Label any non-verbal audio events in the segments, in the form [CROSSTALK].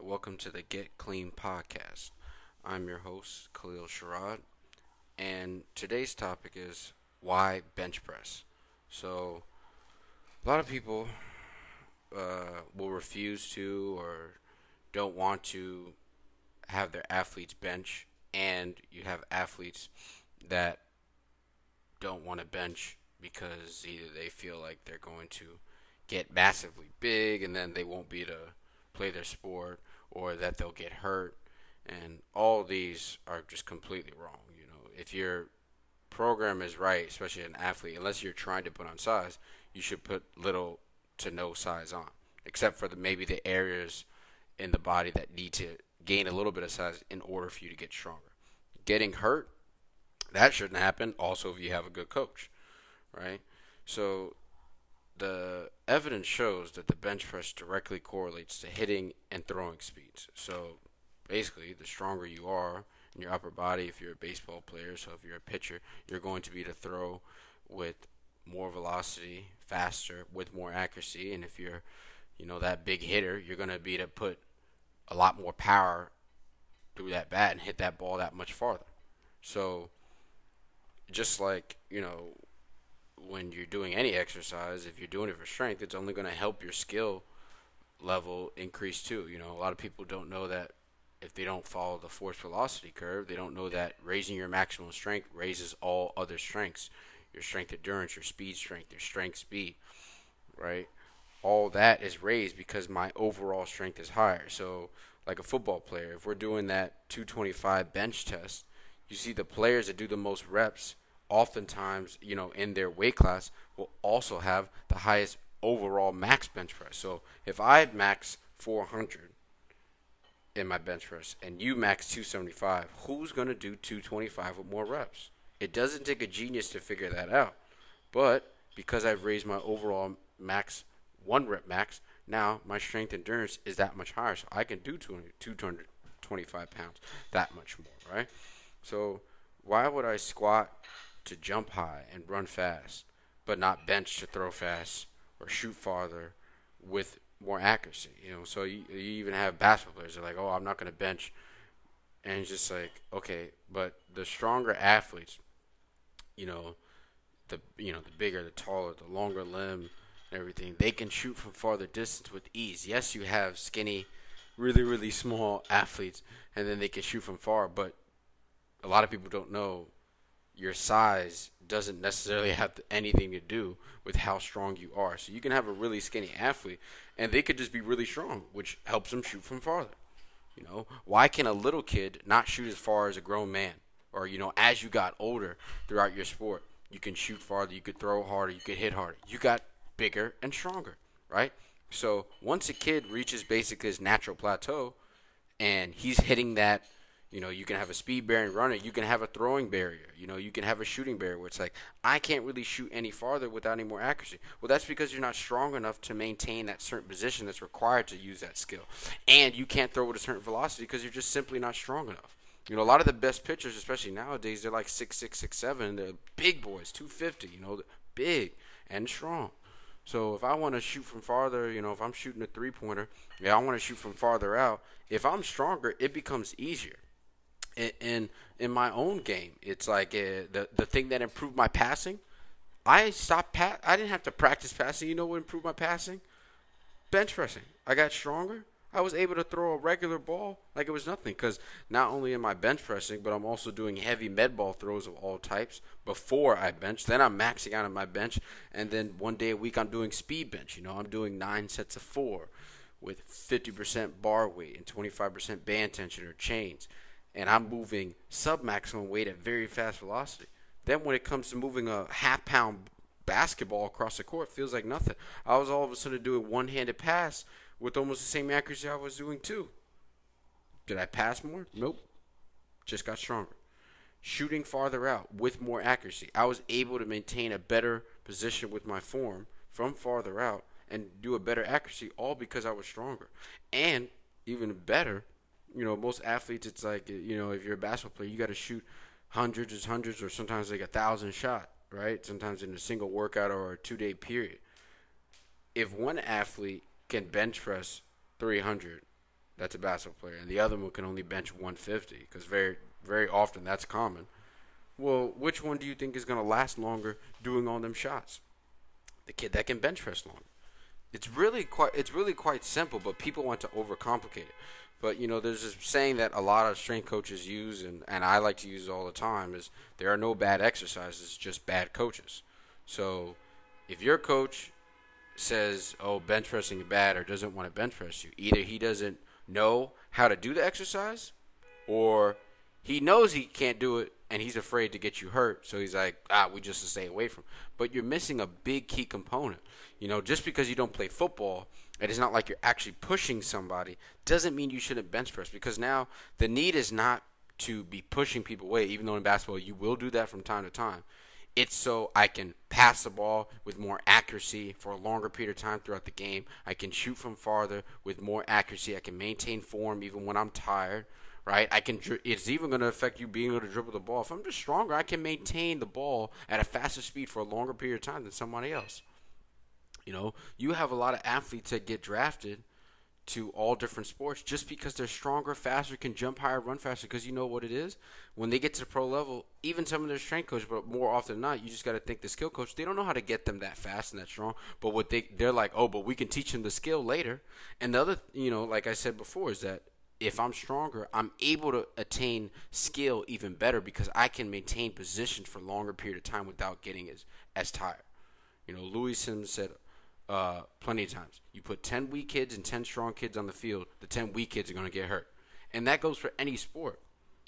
welcome to the Get Clean podcast. I'm your host, Kalil Sherrod, and today's topic is why bench press. So, a lot of people uh, will refuse to or don't want to have their athletes bench, and you have athletes that don't want to bench because either they feel like they're going to get massively big and then they won't be to play their sport or that they'll get hurt. And all these are just completely wrong you know. If your program is right especially an athlete unless you're trying to put on size you should put little to no size on except for the maybe the areas in the body that need to gain a little bit of size in order for you to get stronger. Getting hurt that shouldn't happen. Also if you have a good coach right? So the evidence shows that the bench press directly correlates to hitting and throwing speeds. So basically, the stronger you are in your upper body, if you're a baseball player, so if you're a pitcher, you're going to be to throw with more velocity, faster, with more accuracy, and if you're, you know, that big hitter, you're going to be to put a lot more power through that bat and hit that ball that much farther. So just like, you know, when you're doing any exercise, if you're doing it for strength, it's only going to help your skill level increase too. You know, a lot of people don't know that if they don't follow the force velocity curve, they don't know that raising your maximum strength raises all other strengths. Your strength endurance, your speed strength, your strength speed, right? All that is raised because my overall strength is higher. So, like a football player, if we're doing that 225 bench test, you see the players that do the most reps oftentimes, you know, in their weight class will also have the highest overall max bench press. So if I max 400 in my bench press and you max 275, who's going to do 225 with more reps? It doesn't take a genius to figure that out. But because I've raised my overall max, one rep max, now my strength endurance is that much higher. So I can do 225 pounds that much more, right? So why would I squat to jump high and run fast, but not bench to throw fast or shoot farther with more accuracy. You know, so you, you even have basketball players that are like, oh, I'm not going to bench. And it's just like, okay, but the stronger athletes, you know, the you know the bigger, the taller, the longer limb, and everything, they can shoot from farther distance with ease. Yes, you have skinny, really really small athletes, and then they can shoot from far. But a lot of people don't know your size doesn't necessarily have anything to do with how strong you are. So you can have a really skinny athlete, and they could just be really strong, which helps them shoot from farther. You know, why can a little kid not shoot as far as a grown man? Or you know, as you got older throughout your sport, you can shoot farther, you could throw harder, you could hit harder. You got bigger and stronger, right? So once a kid reaches basically his natural plateau, and he's hitting that you know, you can have a speed bearing runner. You can have a throwing barrier. You know, you can have a shooting barrier where it's like, I can't really shoot any farther without any more accuracy. Well, that's because you're not strong enough to maintain that certain position that's required to use that skill. And you can't throw with a certain velocity because you're just simply not strong enough. You know, a lot of the best pitchers, especially nowadays, they're like six six, six seven. They're big boys, 250, you know, big and strong. So if I want to shoot from farther, you know, if I'm shooting a three pointer, yeah, I want to shoot from farther out. If I'm stronger, it becomes easier in in my own game. It's like uh, the the thing that improved my passing. I stopped pat. I didn't have to practice passing. You know what improved my passing? Bench pressing. I got stronger. I was able to throw a regular ball like it was nothing because not only am I bench pressing, but I'm also doing heavy med ball throws of all types before I bench. Then I'm maxing out on my bench, and then one day a week I'm doing speed bench. You know, I'm doing nine sets of four with 50% bar weight and 25% band tension or chains and I'm moving sub maximum weight at very fast velocity. Then when it comes to moving a half pound basketball across the court, feels like nothing. I was all of a sudden doing one handed pass with almost the same accuracy I was doing too. Did I pass more? Nope. Just got stronger. Shooting farther out with more accuracy. I was able to maintain a better position with my form from farther out and do a better accuracy all because I was stronger. And even better, you know, most athletes, it's like, you know, if you're a basketball player, you got to shoot hundreds, hundreds, or sometimes like a thousand shot, right? Sometimes in a single workout or a two day period. If one athlete can bench press 300 that's a basketball player, and the other one can only bench 150 because very very often that's common. Well, which one do you think is going to last longer doing all them shots? The kid that can bench press longer. It's really quite it's really quite simple, but people want to overcomplicate it. But you know, there's this saying that a lot of strength coaches use, and, and I like to use all the time: is there are no bad exercises, just bad coaches. So, if your coach says, "Oh, bench pressing is bad," or doesn't want to bench press you, either he doesn't know how to do the exercise, or he knows he can't do it and he's afraid to get you hurt. So he's like, ah, we just stay away from. But you're missing a big key component. You know, just because you don't play football, it is not like you're actually pushing somebody, doesn't mean you shouldn't bench press because now the need is not to be pushing people away, even though in basketball you will do that from time to time. It's so I can pass the ball with more accuracy for a longer period of time throughout the game. I can shoot from farther with more accuracy. I can maintain form even when I'm tired right? I can. It's even going to affect you being able to dribble the ball. If I'm just stronger, I can maintain the ball at a faster speed for a longer period of time than somebody else. You know, you have a lot of athletes that get drafted to all different sports just because they're stronger, faster, can jump higher, run faster. Because you know what it is when they get to the pro level, even some of their strength coaches, but more often than not, you just got to think the skill coach. They don't know how to get them that fast and that strong. But what they they're like, oh, but we can teach them the skill later. And the other, you know, like I said before, is that if I'm stronger, I'm able to attain skill even better because I can maintain position for longer period of time without getting as as tired. You know, Louie Simmons said uh, plenty of times, you put 10 weak kids and 10 strong kids on the field, the 10 weak kids are going to get hurt. And that goes for any sport.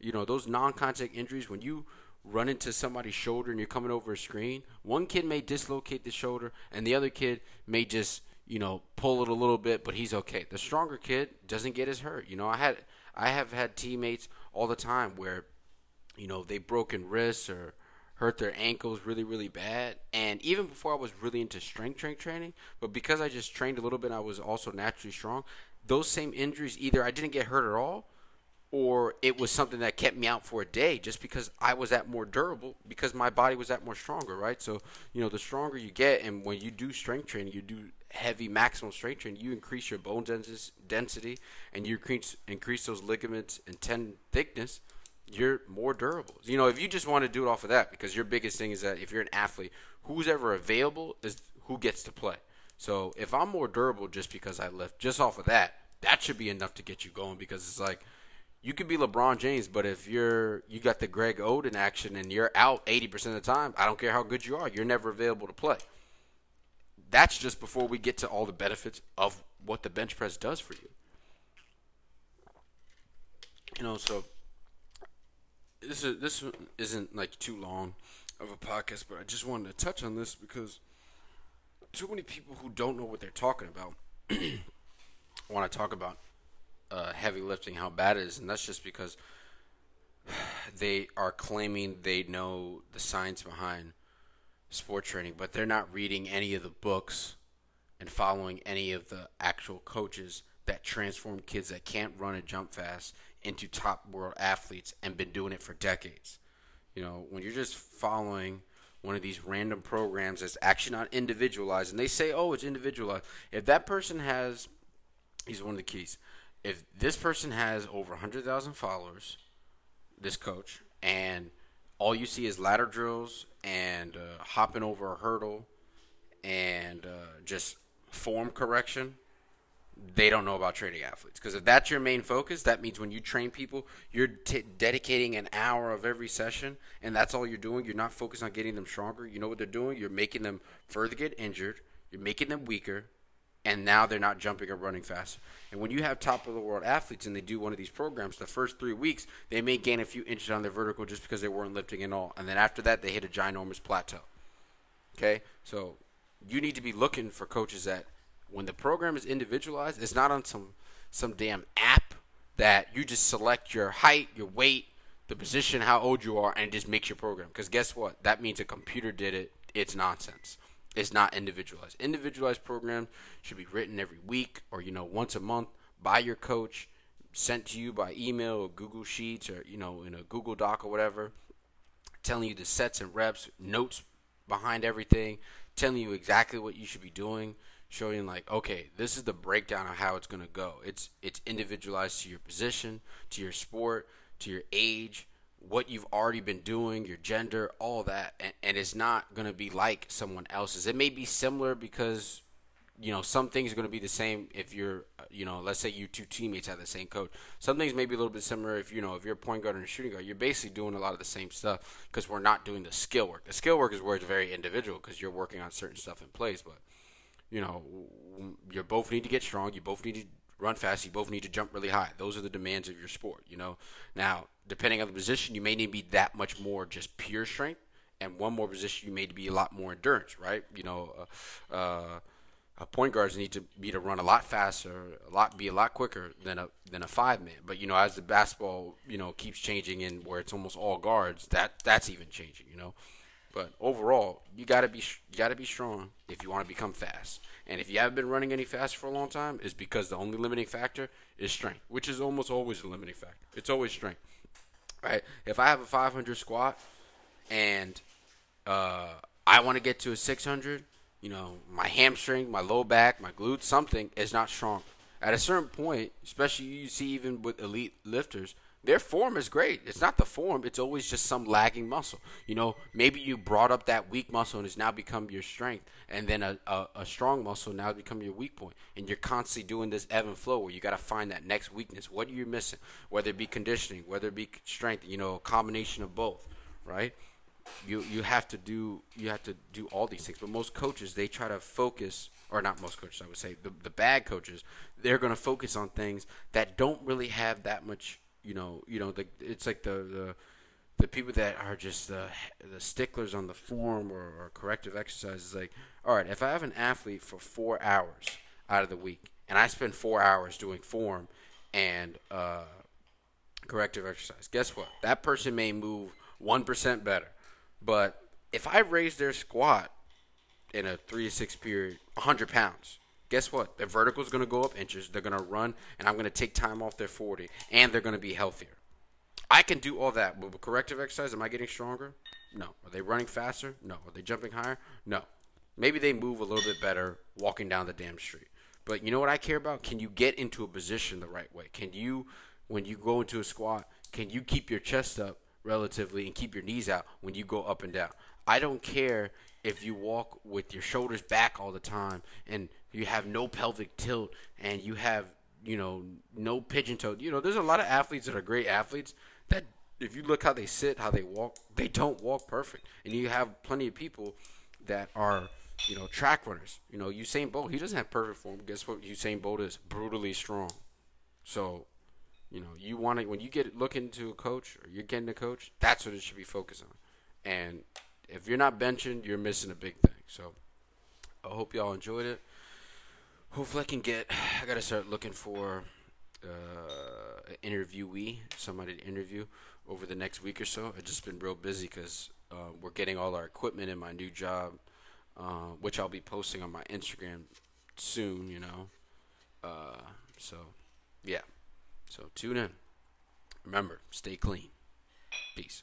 You know, those non-contact injuries when you run into somebody's shoulder and you're coming over a screen, one kid may dislocate the shoulder and the other kid may just you know, pull it a little bit, but he's okay. The stronger kid doesn't get as hurt. You know, I had I have had teammates all the time where, you know, they broken wrists or hurt their ankles really, really bad. And even before I was really into strength strength training, but because I just trained a little bit, I was also naturally strong. Those same injuries, either I didn't get hurt at all, or it was something that kept me out for a day just because I was that more durable because my body was that more stronger, right? So, you know, the stronger you get and when you do strength training, you do heavy maximum strength training, you increase your bone density and you increase increase those ligaments and tendon thickness, you're more durable. You know, if you just want to do it off of that because your biggest thing is that if you're an athlete, who's ever available is who gets to play. So, if I'm more durable just because I lift just off of that, that should be enough to get you going because it's like you could be LeBron James, but if you're you got the Greg Oden action and you're out 80% of the time, I don't care how good you are, you're never available to play. That's just before we get to all the benefits of what the bench press does for you. You know, so this is this isn't like too long of a podcast, but I just wanted to touch on this because too many people who don't know what they're talking about [CLEARS THROAT] want to talk about uh, heavy lifting, how bad it is, and that's just because [SIGHS] they are claiming they know the science behind sport training, but they're not reading any of the books and following any of the actual coaches that transform kids that can't run and jump fast into top world athletes and been doing it for decades. You know, when you're just following one of these random programs that's actually not individualized, and they say, oh, it's individualized. If that person has, he's one of the keys if this person has over 100,000 followers, this coach, and all you see is ladder drills and uh, hopping over a hurdle and uh, just form correction, they don't know about training athletes. Because if that's your main focus, that means when you train people, you're t- dedicating an hour of every session, and that's all you're doing. You're not focused on getting them stronger. You know what they're doing? You're making them further get injured. You're making them weaker and now they're not jumping or running fast. And when you have top of the world athletes and they do one of these programs, the first three weeks they may gain a few inches on their vertical just because they weren't lifting at all, and then after that they hit a ginormous plateau. Okay, so you need to be looking for coaches that when the program is individualized, it's not on some some damn app that you just select your height, your weight, the position, how old you are, and just makes your program. Because guess what? That means a computer did it. It's nonsense. It's not individualized. Individualized program should be written every week or you know once a month by your coach, sent to you by email or Google Sheets or you know in a Google Doc or whatever, telling you the sets and reps, notes behind everything, telling you exactly what you should be doing, showing like, okay, this is the breakdown of how it's gonna go. It's it's individualized to your position, to your sport, to your age, what you've already been doing, your gender, all that, and, and it's not gonna be like someone else's. It may be similar because you know some things are going to be the same if you're uh, you know let's say you two teammates have the same coach some things may be a little bit similar if you know if you're a point guard and a shooting guard you're basically doing a lot of the same stuff because we're not doing the skill work the skill work is where it's very individual because you're working on certain stuff in place but you know you both need to get strong you both need to run fast you both need to jump really high those are the demands of your sport you know now depending on the position you may need to be that much more just pure strength and one more position you may need to be a lot more endurance right you know uh, uh, point guards need to be to run a lot faster, a lot be a lot quicker than a than a five man. But you know, as the basketball you know keeps changing and where it's almost all guards, that that's even changing. You know, but overall, you gotta be you gotta be strong if you want to become fast. And if you haven't been running any fast for a long time, it's because the only limiting factor is strength, which is almost always a limiting factor. It's always strength, right? If I have a 500 squat and uh, I want to get to a 600 you know, my hamstring, my low back, my glutes, something is not strong. At a certain point, especially you see even with elite lifters, their form is great. It's not the form, it's always just some lagging muscle. You know, maybe you brought up that weak muscle and it's now become your strength, and then a, a, a strong muscle now become your weak point. And you're constantly doing this ebb and flow where you got to find that next weakness. What are you missing? Whether it be conditioning, whether it be strength, you know, a combination of both, right? you you have to do you have to do all these things. But most coaches they try to focus, or not most coaches, I would say the the bad coaches, they're going to focus on things that don't really have that much. You know, you know, the, it's like the the the people that are just the the sticklers on the form or, or corrective exercises. Like, all right, if I have an athlete for four hours out of the week, and I spend four hours doing form and uh, corrective exercise, guess what? That person may move one percent better but if I raise their squat in a three to six period, 100 pounds, guess what? Their vertical is going to go up inches. They're going to run, and I'm going to take time off their 40, and they're going to be healthier. I can do all that, but with corrective exercise, am I getting stronger? No. Are they running faster? No. Are they jumping higher? No. Maybe they move a little bit better walking down the damn street. But you know what I care about? Can you get into a position the right way? Can you, when you go into a squat, can you keep your chest up relatively and keep your knees out when you go up and down. I don't care if you walk with your shoulders back all the time and you have no pelvic tilt and you have, you know, no pigeon toe. You know, there's a lot of athletes that are great athletes that if you look how they sit, how they walk, they don't walk perfect. And you have plenty of people that are, you know, track runners. You know, Usain Bolt, he doesn't have perfect form. Guess what? Usain Bolt is brutally strong. So you know, you want to when you get look into a coach or you're getting a coach, that's what it should be focused on. And if you're not benching, you're missing a big thing. So I hope y'all enjoyed it. Hopefully, I can get. I gotta start looking for uh, an interviewee, somebody to interview over the next week or so. I've just been real busy because uh, we're getting all our equipment in my new job, uh, which I'll be posting on my Instagram soon. You know, uh, so yeah. So tune in. Remember, stay clean. Peace.